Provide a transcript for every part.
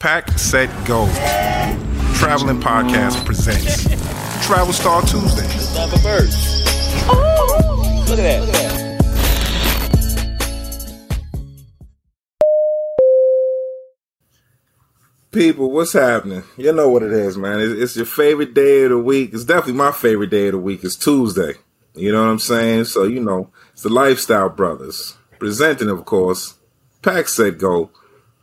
Pack, Set, Go. Traveling Podcast presents Travel Star Tuesday. Love a bird. Look at that. Look at that. People, what's happening? You know what it is, man. It's, it's your favorite day of the week. It's definitely my favorite day of the week. It's Tuesday. You know what I'm saying? So, you know, it's the Lifestyle Brothers. Presenting, of course, Pack, Set, Go.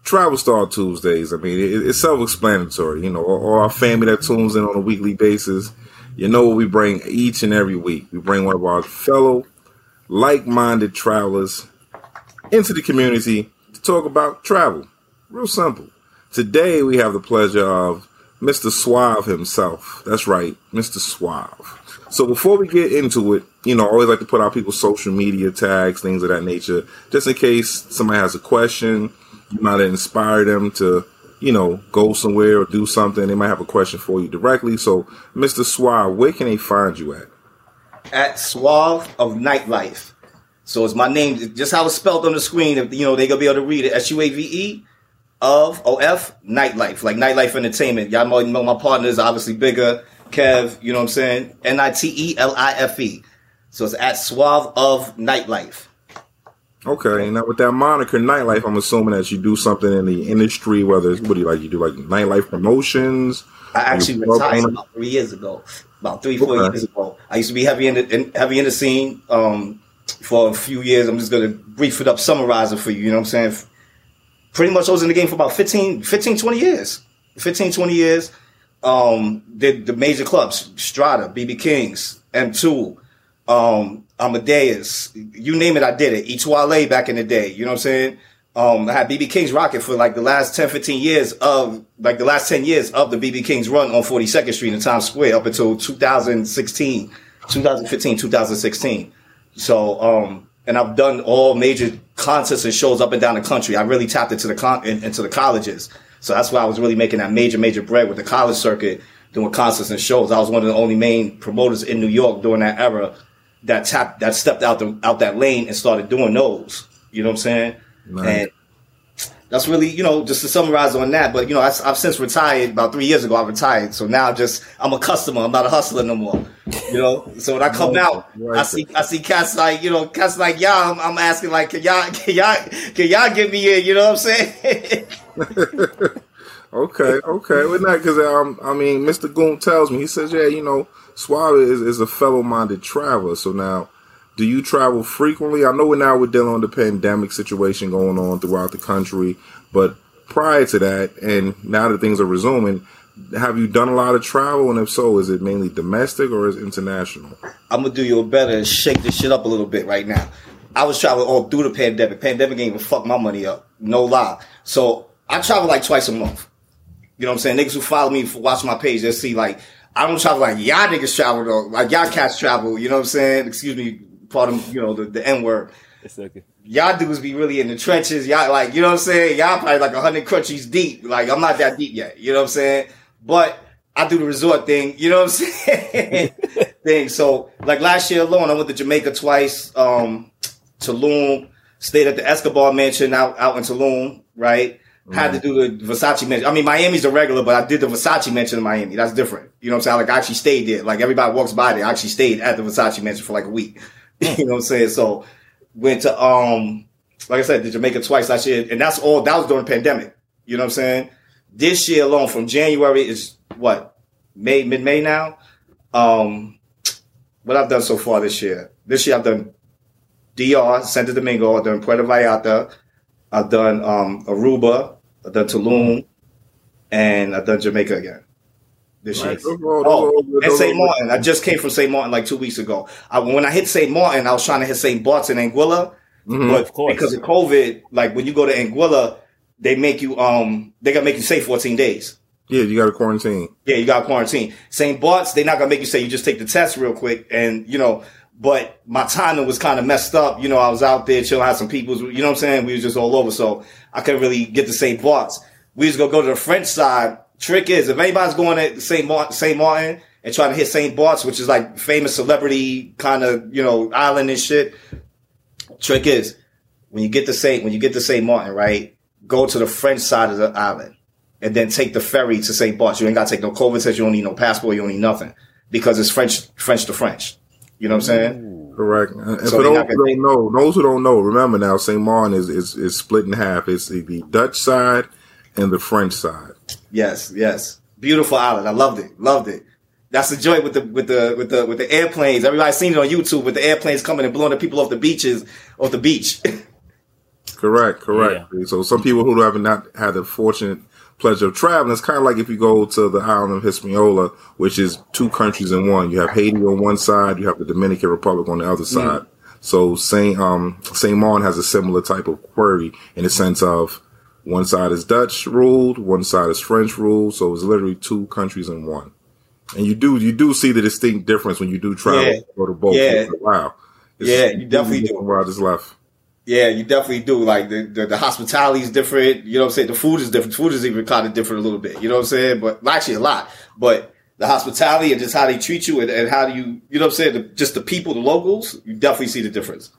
Travel Star Tuesdays. I mean, it, it's self-explanatory. You know, all, our family that tunes in on a weekly basis, you know what we bring each and every week. We bring one of our fellow like-minded travelers into the community to talk about travel. Real simple. Today we have the pleasure of Mr. Suave himself. That's right, Mr. Suave. So before we get into it, you know, I always like to put out people's social media tags, things of that nature, just in case somebody has a question you might inspire them to, you know, go somewhere or do something. They might have a question for you directly. So, Mr. Suave, where can they find you at? At Suave of Nightlife. So it's my name, just how it's spelled on the screen. If you know, they gonna be able to read it. S U A V E of O F Nightlife, like Nightlife Entertainment. Y'all know, know my partners, obviously bigger. Kev, you know what I'm saying? N I T E L I F E. So it's at Suave of Nightlife. Okay, now with that moniker nightlife, I'm assuming that you do something in the industry, whether it's what do you like? You do like nightlife promotions. I actually retired about three years ago, about three, four okay. years ago. I used to be heavy in the in, heavy in the scene um, for a few years. I'm just gonna brief it up, summarize it for you. You know what I'm saying? Pretty much, I was in the game for about 15, 15 20 years. 15, 20 years. Um, did the major clubs, Strata, BB Kings, M2, um, Amadeus, you name it, I did it. Etoile back in the day, you know what I'm saying? Um, I had BB King's Rocket for like the last 10, 15 years of, like the last 10 years of the BB King's run on 42nd Street in Times Square up until 2016, 2015, 2016. So, um, and I've done all major concerts and shows up and down the country. I really tapped into the con- into the colleges. So that's why I was really making that major, major bread with the college circuit, doing concerts and shows. I was one of the only main promoters in New York during that era that tap that stepped out the out that lane and started doing those. You know what I'm saying? Nice. And that's really, you know, just to summarize on that. But you know, I, have since retired. About three years ago, I retired. So now, just I'm a customer. I'm not a hustler no more. You know. So when I come right. out, right. I see I see cats like you know cats like y'all. I'm, I'm, asking like, can y'all can y'all can y'all get me in? You know what I'm saying? okay, okay. Well, not because um, I mean, Mr. Goon tells me he says, yeah, you know Suave is, is a fellow minded traveler. So now, do you travel frequently? I know we're now we're dealing with the pandemic situation going on throughout the country, but prior to that, and now that things are resuming, have you done a lot of travel? And if so, is it mainly domestic or is international? I'm gonna do you a better and shake this shit up a little bit right now. I was traveling all through the pandemic. Pandemic ain't even fuck my money up. No lie. So I travel like twice a month. You know what I'm saying? Niggas who follow me for watch my page, they'll see like I don't travel like y'all niggas travel though. Like y'all cats travel. You know what I'm saying? Excuse me, pardon, you know, the, the N word. It's okay. Y'all dudes be really in the trenches. Y'all like, you know what I'm saying? Y'all probably like hundred countries deep. Like I'm not that deep yet. You know what I'm saying? But I do the resort thing. You know what I'm saying? thing. So like last year alone, I went to Jamaica twice. Um, Tulum, stayed at the Escobar Mansion out out in Tulum, right? Had to do the Versace Mansion. I mean, Miami's a regular, but I did the Versace Mansion in Miami. That's different. You know what I'm saying? Like I actually stayed there. Like everybody walks by there. I actually stayed at the Versace Mansion for like a week. you know what I'm saying? So went to um like I said, to Jamaica twice last year, and that's all that was during the pandemic. You know what I'm saying? This year alone, from January is what May, mid May now. Um, what I've done so far this year. This year I've done DR, Santo Domingo, I've done Puerto Vallarta, I've done um, Aruba, I've done Tulum, and I've done Jamaica again this year. Oh, and St. Martin. I just came from St. Martin like two weeks ago. I, when I hit St. Martin, I was trying to hit St. Bart's in Anguilla, mm-hmm, but of because of COVID, like when you go to Anguilla, they make you um they gotta make you stay 14 days. Yeah, you got to quarantine. Yeah, you got to quarantine. St. Bart's, they're not gonna make you say you just take the test real quick, and you know. But my timing was kind of messed up. You know, I was out there chilling, had some people. You know what I'm saying? We was just all over, so I couldn't really get to St. Bart's we just gonna go to the French side. Trick is, if anybody's going to St. Martin, St. Martin and trying to hit St. Bart's, which is like famous celebrity kind of, you know, island and shit. Trick is, when you get to St. when you get to St. Martin, right? Go to the French side of the island. and then take the ferry to St. Bart's. You ain't got to take no COVID test. You don't need no passport. You don't need nothing because it's French, French to French. You know what I'm saying? Correct. And So for those who don't know, those who don't know, remember now, Saint Martin is, is is split in half. It's the, the Dutch side and the French side. Yes, yes. Beautiful island. I loved it. Loved it. That's the joint with the with the with the with the airplanes. Everybody's seen it on YouTube with the airplanes coming and blowing the people off the beaches off the beach. Correct, correct. So some people who have not had the fortunate pleasure of traveling, it's kind of like if you go to the island of Hispaniola, which is two countries in one. You have Haiti on one side, you have the Dominican Republic on the other side. So Saint um Saint Martin has a similar type of query in the sense of one side is Dutch ruled, one side is French ruled. So it's literally two countries in one. And you do you do see the distinct difference when you do travel Yeah. go to both. Yeah. Wow. It's Yeah, you definitely do. Where I just left. Yeah, you definitely do. Like the, the the hospitality is different. You know what I'm saying? The food is different. Food is even kind of different a little bit. You know what I'm saying? But actually a lot. But the hospitality and just how they treat you and, and how do you you know what I'm saying? The, just the people, the locals, you definitely see the difference.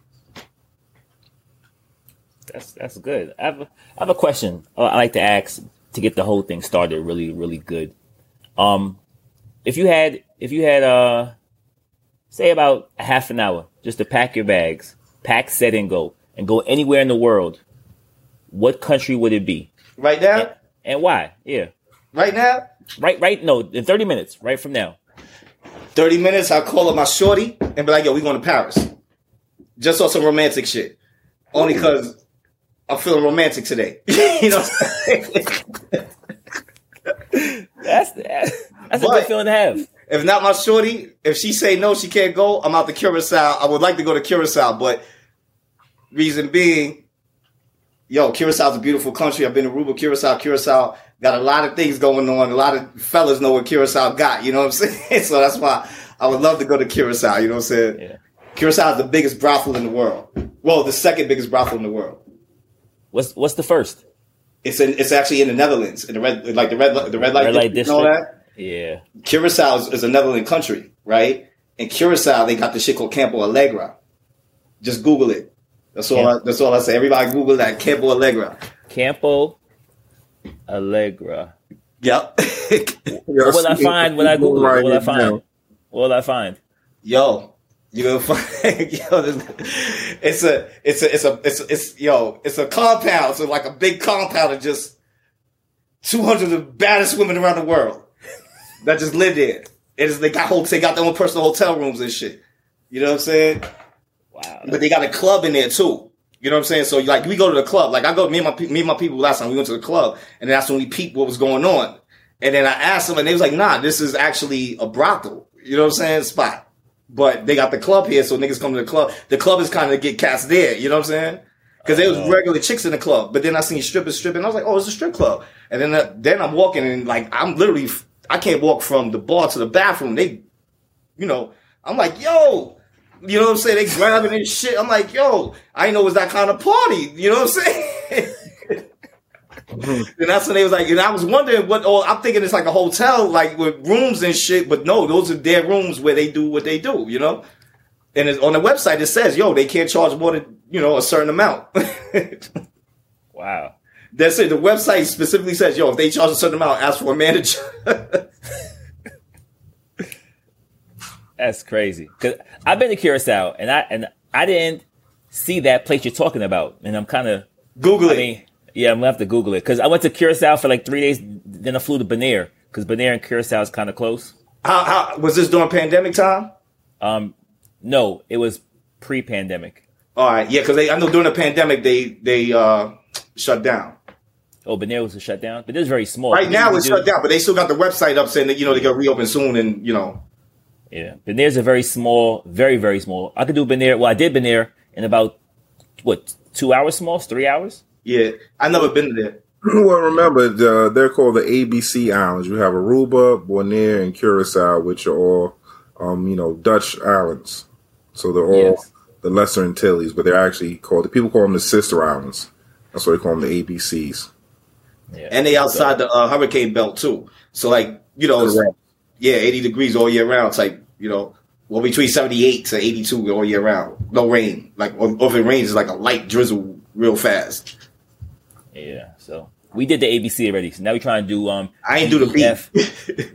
That's that's good. I have a, I have a question. uh, I like to ask to get the whole thing started really really good. Um, if you had if you had uh say about half an hour just to pack your bags, pack, set, and go, and go anywhere in the world, what country would it be, Right now, and, and why? Yeah, right now, right, right. No, in thirty minutes, right from now. 30 minutes, I'll call up my shorty and be like, yo, we going to Paris. Just on some romantic shit. Only because I'm feeling romantic today. you know what I'm saying? That's that's a But- good feeling to have. if not my shorty, if she say no, she can't go, I'm out to Curacao. I would like to go to Curacao, but reason being, yo, Curacao a beautiful country. I've been to Aruba, Curacao, Curacao. Got a lot of things going on. A lot of fellas know what Curacao got. You know what I'm saying? so that's why I would love to go to Curacao. You know what I'm saying? Yeah. Curacao is the biggest brothel in the world. Well, the second biggest brothel in the world. What's what's the first? It's in, it's actually in the Netherlands, in the red like the red the red light, Red light district, all district. that. Yeah. Curacao is, is a Netherlands country, right? In Curacao, they got this shit called Campo Alegre. Just Google it. That's all. I, that's all I say. Everybody Google that Campo Alegre. Campo Alegre. Yep. What will I find when I Google it? What will I find? now. What will I find? yo, you gonna find yo. It's a it's a it's a it's it's yo. It's a compound. So like a big compound of just two hundred of the baddest women around the world that just live there. It is they got whole they got their own personal hotel rooms and shit. You know what I'm saying? Wow. But they got a club in there too. You know what I'm saying? So like we go to the club. Like I go me and my me and my people last time we went to the club, and that's when we peeped what was going on. And then I asked them, and they was like, "Nah, this is actually a brothel." You know what I'm saying? Spot. But they got the club here, so niggas come to the club. The club is kind of get cast there. You know what I'm saying? Because there was Oh. regular chicks in the club, but then I seen strippers stripping. I was like, "Oh, it's a strip club." And then uh, then I'm walking, and like I'm literally I can't walk from the bar to the bathroom. They, you know, I'm like, "Yo." You know what I'm saying? They grabbing and shit. I'm like, yo, I didn't know it was that kind of party. You know what I'm saying? and that's when they was like, and I was wondering what, oh, I'm thinking it's like a hotel, like with rooms and shit, but no, those are their rooms where they do what they do, you know? And it's, on the website, it says, yo, they can't charge more than, you know, a certain amount. Wow. That's it. The website specifically says, yo, if they charge a certain amount, ask for a manager. That's crazy. Cause I've been to Curacao and I and I didn't see that place you're talking about. And I'm kind of, Google I it. mean, yeah, I'm gonna have to Google it because I went to Curacao for like three days. Then I flew to Bonaire because Bonaire and Curacao is kind of close. how, how, was this during pandemic time? Um, no, it was pre-pandemic. All right. Yeah. Cause I know during the pandemic, they, they, uh, shut down. Oh, Bonaire was shut down, but it was very small. Right now it's do- shut down, but they still got the website up saying that, you know, they got to reopen soon and, you know, Yeah, Bonaire's a very small, very very small. I could do Bonaire. Well, I did Bonaire in about what two hours, small, three hours. yeah. I never been there. Well, remember, uh, they're called the ABC Islands. You have Aruba, Bonaire, and Curacao, which are all, um, you know, Dutch islands. So they're all Yes. the Lesser Antilles, but they're actually called, the people call them the Sister Islands. That's why they call them the ABCs. Yeah, And they outside the uh, hurricane belt too. So like, you know, it's- Correct. Yeah, 80 degrees all year round type, you know, well, between 78 to 82 all year round. No rain. Like, or, or if it rains, it's like a light drizzle real fast. yeah. So we did the ABC already. So now we're trying to do um. I ain't do the F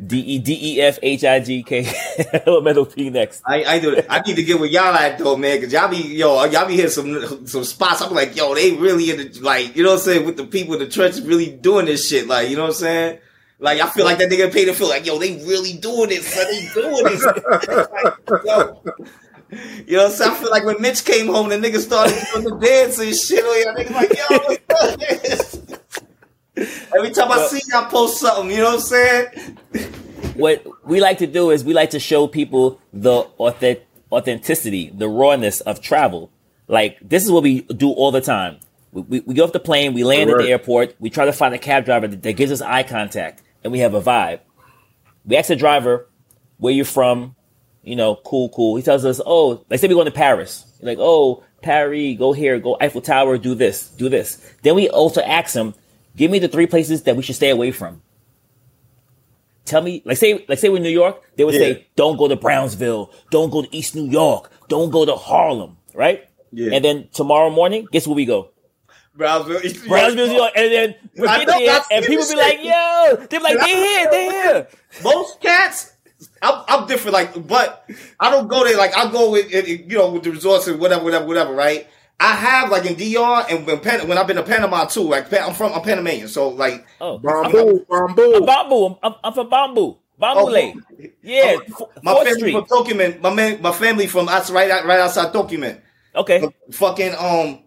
D E D E F H I G K elemental P next. I I do. I need to get with y'all at though, man, because y'all be yo, y'all be hitting some some spots. I'm like, yo, they really in the like, you know what I'm saying, with the people in the trenches really doing this shit, like, you know what I'm saying. Like I feel like that nigga paid to feel like, yo, they really doing this, son. They doing this. like, yo. You know what I'm saying? I feel like when Mitch came home, the nigga started doing the dance and shit. Oh, yeah, nigga like, yo, what's this? Every time I see y'all post something, you know what I'm saying? What we like to do is we like to show people the authentic, authenticity, the rawness of travel. Like this is what we do all the time. We, we, we go off the plane, we land at the airport, we try to find a cab driver that, that gives us eye contact, and we have a vibe. We ask the driver where you're from, you know, cool, cool. He tells us, oh, like say we're going to Paris. Like, oh, Paris, go here, go Eiffel Tower, do this, do this. Then we also ask him, give me the three places that we should stay away from. Tell me, like say, like say we're in New York, they would Yeah. say, don't go to Brownsville, don't go to East New York, don't go to Harlem, right? Yeah. And then tomorrow morning, guess where we go? Brownsville. Brownsville, New York, and then we I get know, there, and people be like, "Yo," they're like, they're here, they're here." Most cats, I'm, I'm different. Like, but I don't go there. Like, I go with you know with the resorts and whatever, whatever, whatever. Right? I have like in DR and when, Pan, when I've been to Panama too. Like, I'm from I'm Panamanian, so like, Oh, Bamboo, bamboo. Bamboo. I'm, I'm, I'm from Bamboo. Bamboo Oh, Yeah, oh, my Fourth family Street. from Tocumen. My man, my family from outside, right out- right outside Tocumen. Okay. Fucking um.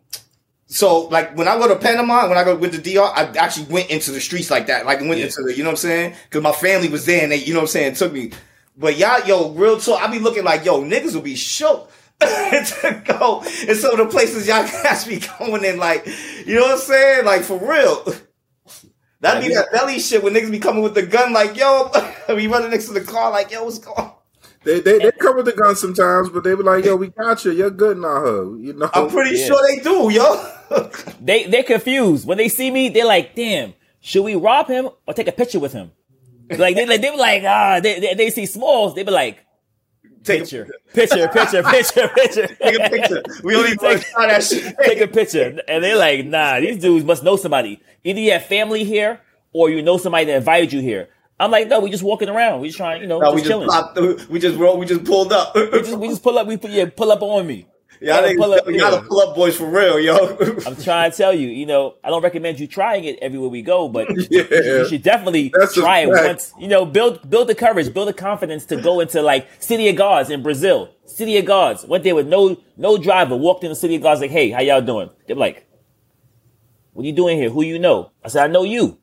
So like when I go to Panama, when I go with the DR, I actually went into the streets like that. Like went Yeah. into the, you know what I'm saying? Because my family was there and they, you know what I'm saying, took me. But y'all, yo, real talk, I be looking like, yo, niggas will be shook to go in some of the places y'all guys be going in, like, you know what I'm saying? Like for real. That'd be that belly shit when niggas be coming with the gun, like, yo, we running next to the car, like, yo, what's going on? They, they they come with the gun sometimes, but they be like, "Yo, we got you. You're good now, huh?" You know. I'm pretty Yeah. sure they do, yo. They they're confused when they see me. They're like, "Damn, should we rob him or take a picture with him?" Like they like they be like, ah, they, they they see Smalls. They be like, Take picture, picture, picture, picture, picture. Take a picture. We don't even want to that shit. Take a picture, and they're like, "Nah, these dudes must know somebody. Either you have family here or you know somebody that invited you here." I'm like, "No, we just walking around. We just trying, you know, No, we just just chilling. popped. We just rolled. We just pulled up. We just, we just pull up. We put yeah, pull up on me. Y'all Gotta pull up, y'all yeah. pull up boys for real, yo. I'm trying to tell you, you know, I don't recommend you trying it everywhere we go, but Yeah. you should definitely try it once. You know, build build the courage, build the confidence to go into like City of Gods in Brazil. City of Gods. Went there with no no driver, walked in the City of Gods like, hey, how y'all doing? They're like, what are you doing here? Who you know? I said, I know you.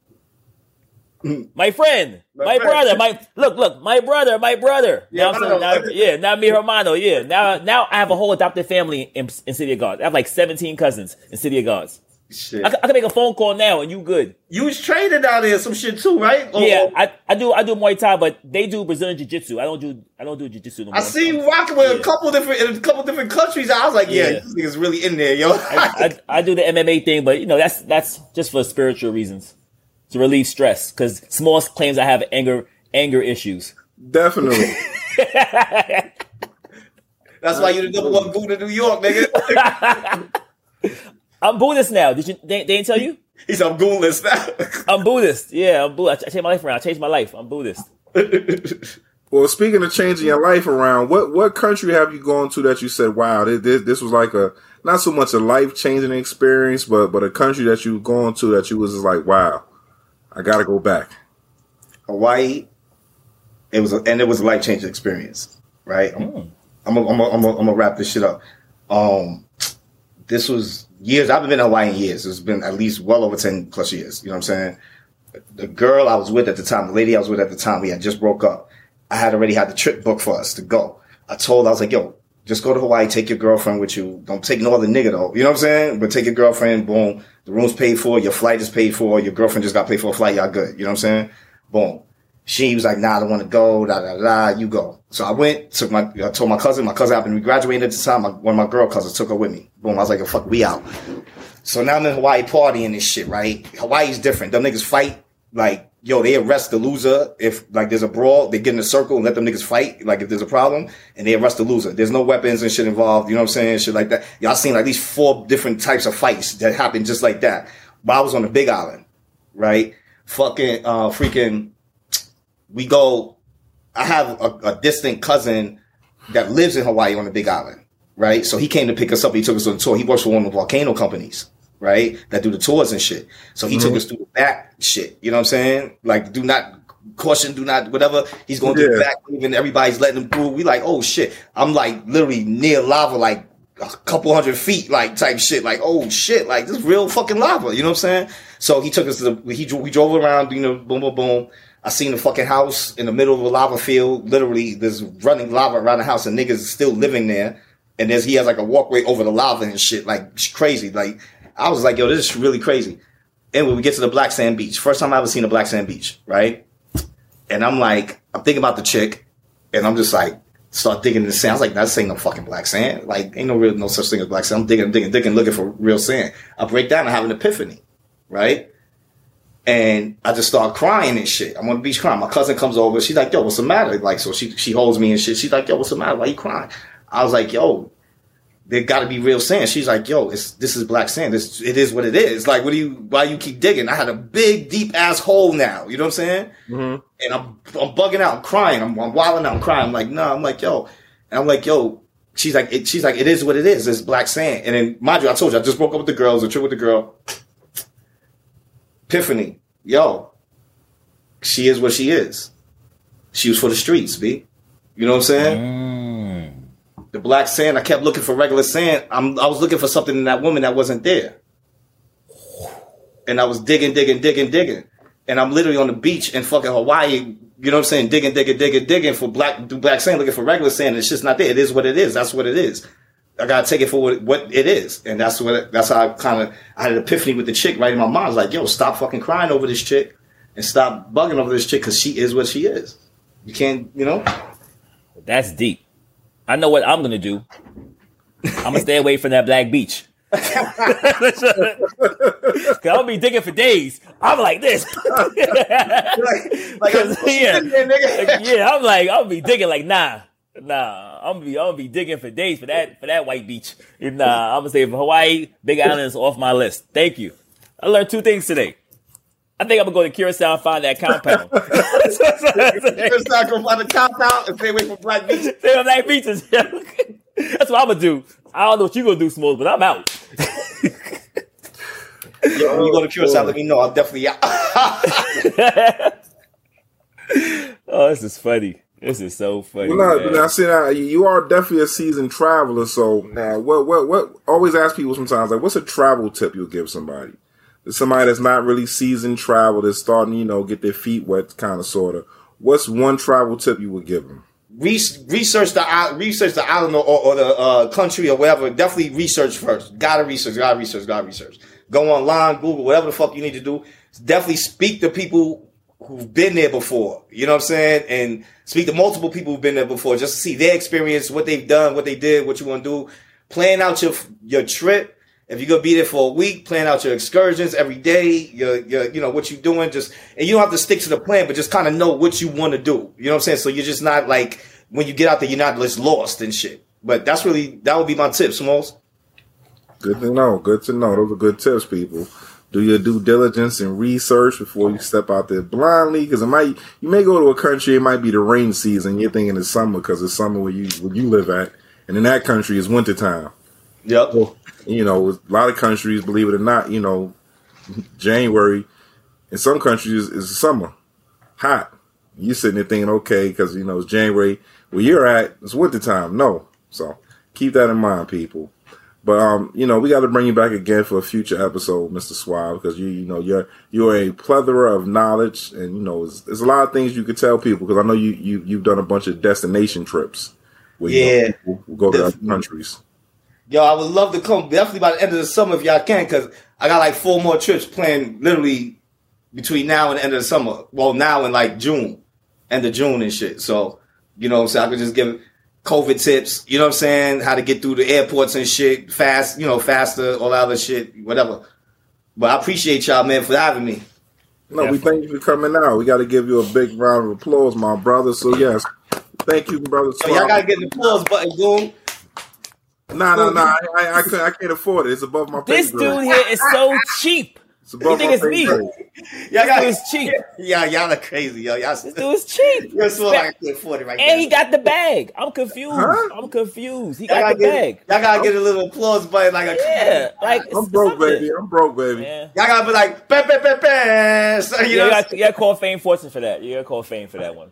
Mm. My friend, my, My friend. brother, my look, look, my brother, my brother. Yeah, Now I'm I saying, know. now- yeah, now me hermano, yeah. Now, now I have a whole adopted family in, in City of Gods. I have like 17 cousins in City of Gods. shit. I, can- I can make a phone call now and you good. you was training down there some shit too, right? Or- Yeah, I, I do I do Muay Thai, but they do Brazilian Jiu Jitsu. I don't do I don't do Jiu Jitsu no more. I see you rocking with a couple different in a couple different countries. I was like, yeah, Yeah. this nigga's really in there, yo. I, I, I do the MMA thing, but you know that's that's just for spiritual reasons to relieve stress. Because Smalls claims I have anger anger issues. Definitely. That's why you the number one goon in New York, nigga. I'm Buddhist now. Did you? They, they didn't tell you? He's on goon list now. I'm Buddhist. Yeah, I'm Buddhist. I changed my life around. I changed my life. I'm Buddhist. well, speaking of changing your life around, what what country have you gone to that you said, "Wow, this this, this was like a not so much a life changing experience, but but a country that you've gone to that you was just like, wow, I got to go back." Hawaii. It was, a, and it was a life changing experience, right? I'm, I'm, gonna- I'm, gonna- I'm, I'm wrap this shit up. Um, this was years. I've been in Hawaii in years. It's been at least well over ten plus years. You know what I'm saying? The girl I was with at the time, the lady I was with at the time, we had just broke up. I had already had the trip booked for us to go. I told, I was like, yo, just go to Hawaii, take your girlfriend with you. Don't take no other nigga though. You know what I'm saying? But take your girlfriend, boom. The room's paid for, your flight is paid for, your girlfriend just got paid for a flight, y'all good. You know what I'm saying? Boom. She was like, nah, I don't want to go, da, da, da, you go. So I went, took my, I told my cousin, my cousin happened to be graduating at the time, my, one of my girl cousins took her with me. Boom, I was like, fuck, we out. So now I'm in Hawaii partying this shit, right? Hawaii's different. Them niggas fight, like, yo, they arrest the loser if, like, there's a brawl, they get in a circle and let them niggas fight, like, if there's a problem, and they arrest the loser. There's no weapons and shit involved, you know what I'm saying? Shit like that. Y'all seen like these four different types of fights that happen just like that. But I was on the Big Island. right? Fucking, uh, freaking, we go, I have a, a distant cousin that lives in Hawaii on the Big Island, right? So he came to pick us up. He took us on a tour. He works for one of the volcano companies, right? That do the tours and shit. So he mm-hmm. took us through the back shit. You know what I'm saying? Like, do not caution, do not whatever. He's going through yeah. the back, and everybody's letting him through. We like, oh shit. I'm like literally near lava, like a couple hundred feet, like type shit. Like, oh shit, like this real fucking lava. You know what I'm saying? So he took us to the he we drove around, you know, boom, boom, boom. I seen the fucking house in the middle of a lava field. Literally, there's running lava around the house, and niggas still living there. And there's he has like a walkway over the lava and shit, like crazy. Like I was like, yo, this is really crazy. And when we get to the black sand beach, first time I ever seen a black sand beach, right? And I'm like, I'm thinking about the chick, and I'm just like, start digging in the sand. I was like, that's ain't no fucking black sand. Like, ain't no real, no such thing as black sand. I'm digging, digging, digging, looking for real sand. I break down and have an epiphany, right? And I just start crying and shit. I'm on the beach crying. My cousin comes over. She's like, yo, what's the matter? Like, so she, she holds me and shit. She's like, yo, what's the matter? Why you crying? I was like, yo, there got to be real sand. She's like, yo, it's, this is black sand. This, it is what it is. Like, what do you, why you keep digging? I had a big, deep ass hole now. You know what I'm saying? Mm-hmm. And I'm, I'm bugging out. I'm crying. I'm, I'm wilding out. I'm crying. I'm like, no, nah. I'm like, yo, and I'm like, yo, she's like, it, she's like, it is what it is. It's black sand. And then, mind you, I told you, I just broke up with the girls, a trip with the girl. Epiphany. Yo, she is what she is. She was for the streets, B. You know what I'm saying? Mm. The black sand, I kept looking for regular sand. I'm, I was looking for something in that woman that wasn't there. And I was digging, digging, digging, digging. And I'm literally on the beach in fucking Hawaii you know what I'm saying? Digging, digging, digging, digging for black, black sand, looking for regular sand. It's just not there. It is what it is. That's what it is. I gotta take it for what, what it is. And that's what, that's how I kind of, I had an epiphany with the chick right in my mind. Like, yo, stop fucking crying over this chick and stop bugging over this chick because she is what she is. You can't, you know? That's deep. I know what I'm gonna do. I'm gonna stay away from that black beach. Cause I'll be digging for days. I'm like this. like, like yeah, yeah, I'm like I'll be digging like nah, nah. I'm gonna be I'm gonna be digging for days for that for that white beach. Nah, I'm gonna say Hawaii, Big Island is off my list. Thank you. I learned two things today. I think I'm gonna go to Curacao and find that compound. Curacao, go find the compound and stay away from black beaches. Stay on black beaches. That's what I'm gonna do. I don't know what you gonna do, Smalls, but I'm out. Yo, when you go to Curacao, oh, let me know. I'm definitely out. oh, this is funny. This is so funny. Well, now, now, see, now you are definitely a seasoned traveler. So now, what, what, what? Always ask people sometimes, like, what's a travel tip you'll give somebody? Somebody that's not really seasoned travel, that's starting, you know, get their feet wet, kind of, sort of. What's one travel tip you would give them? research the research the island or, or the uh, country or whatever. Definitely research first. Gotta research. Gotta research. Gotta research. Go online, Google, whatever the fuck you need to do. Definitely speak to people who've been there before. You know what I'm saying? And speak to multiple people who've been there before, just to see their experience, what they've done, what they did, what you want to do. Plan out your your trip if you're gonna be there for a week, plan out your excursions every day, your, your, you know, what you're doing, just, and you don't have to stick to the plan, but just kind of know what you want to do. You know what I'm saying? So you're just not like, when you get out there, you're not just lost and shit. But that's really, that would be my tips, most. Good to know. Good to know. Those are good tips, people. Do your due diligence and research before you step out there blindly, because it might you may go to a country. It might be the rain season. You're thinking it's summer because it's summer where you where you live at, and in that country it's wintertime. Yep. So, you know, a lot of countries, believe it or not, you know, January in some countries is summer, hot. You sitting there thinking, okay, because you know it's January. Where you're at, it's winter time. No, so keep that in mind, people. But um, you know, we got to bring you back again for a future episode, Mister Suave, because you you know you're you're a plethora of knowledge, and you know there's, there's a lot of things you could tell people because I know you you you've done a bunch of destination trips. Where, yeah, you know, go to other countries. Yo, I would love to come definitely by the end of the summer if y'all can, because I got like four more trips planned literally between now and the end of the summer. Well, now and like June, end of June and shit. So, you know what I'm saying? I could just give COVID tips, you know what I'm saying? How to get through the airports and shit fast, you know, faster, all that other shit, whatever. But I appreciate y'all, man, for having me. No, we thank you for coming out. We got to give you a big round of applause, my brother. So, yes, thank you, brother. So y'all got to get the applause button going. No, no, no. I, I, I, can't afford it. It's above my. This dude here is so cheap. You think it's me? Y'all got This dude is cheap. Yeah, y'all are crazy, yo. Y'all This dude is cheap. You're so like I can't afford it right And he got the bag. I'm confused. Huh? I'm confused. He Y'all got the get, bag. y'all gotta get a little applause button, like a Yeah, like I'm broke, something. baby. I'm broke, baby. Yeah. Y'all gotta be like, bam, bam, bam, bam. So, you Yeah, know, you got, you got to call Fame Fortune for that. You got to call Fame for that one.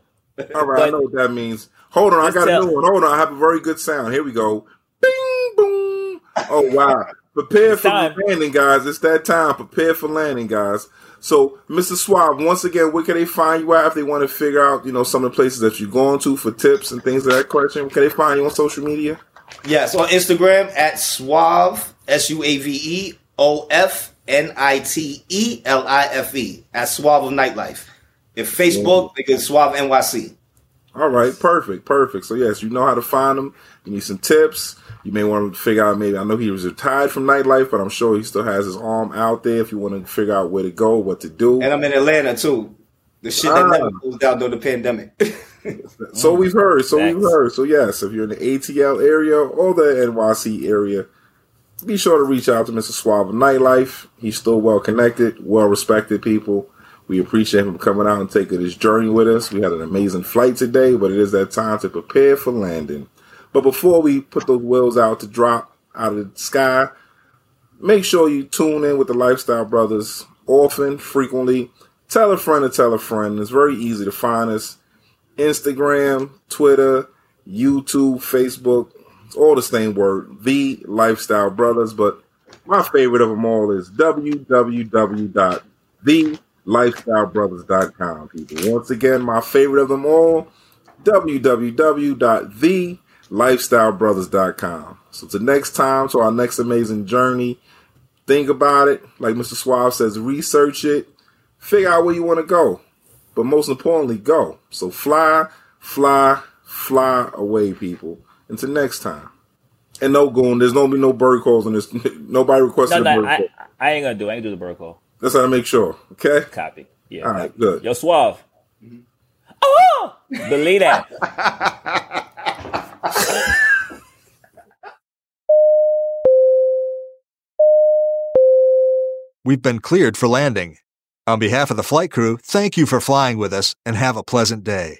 All right, I know what that means. Hold on, I got tell- a new one. Hold on, I have a very good sound. Here we go. Bing, boom. Oh wow! Prepare for landing, guys. It's that time. Prepare for landing, guys. So, Mr. Suave, once again, where can they find you at if they want to figure out, you know, some of the places that you're going to for tips and things of that question? Can they find you on social media? Yes, on Instagram at Suave, S U A V E O F N I T E L I F E, at Suave of Nightlife. If Facebook, mm. they can Suave NYC. All right, perfect, perfect. So yes, you know how to find them. You need some tips. You may want to figure out maybe I know he was retired from nightlife, but I'm sure he still has his arm out there. If you want to figure out where to go, what to do. And I'm in Atlanta too. The shit that Ah. never goes down during the pandemic. So we've heard. So we've heard. So yes, if you're in the ATL area or the NYC area, be sure to reach out to Mr. Suave of Nightlife. He's still well connected, well respected people. We appreciate him coming out and taking this journey with us. We had an amazing flight today, but it is that time to prepare for landing. But before we put those wheels out to drop out of the sky, make sure you tune in with the Lifestyle Brothers often, frequently. Tell a friend to tell a friend. It's very easy to find us. Instagram, Twitter, YouTube, Facebook. It's all the same word, The Lifestyle Brothers. But my favorite of them all is www.thelifestylebrothers.com, people. Once again, my favorite of them all, www.thelifestylebrothers.com. So to next time, to our next amazing journey, think about it. Like Mr. Suave says, research it, figure out where you want to go but most importantly, go. So fly, fly, fly away, people. Until next time. And no goon, there's no be no bird calls on this. Nobody requested no, a bird I, call. I ain't gonna do. it. I ain't do the bird call. That's how to make sure. Okay. Copy. Yeah. All right. Good. Yo, Suave. Mm-hmm. Oh, believe that. We've been cleared for landing. On behalf of the flight crew, thank you for flying with us and have a pleasant day.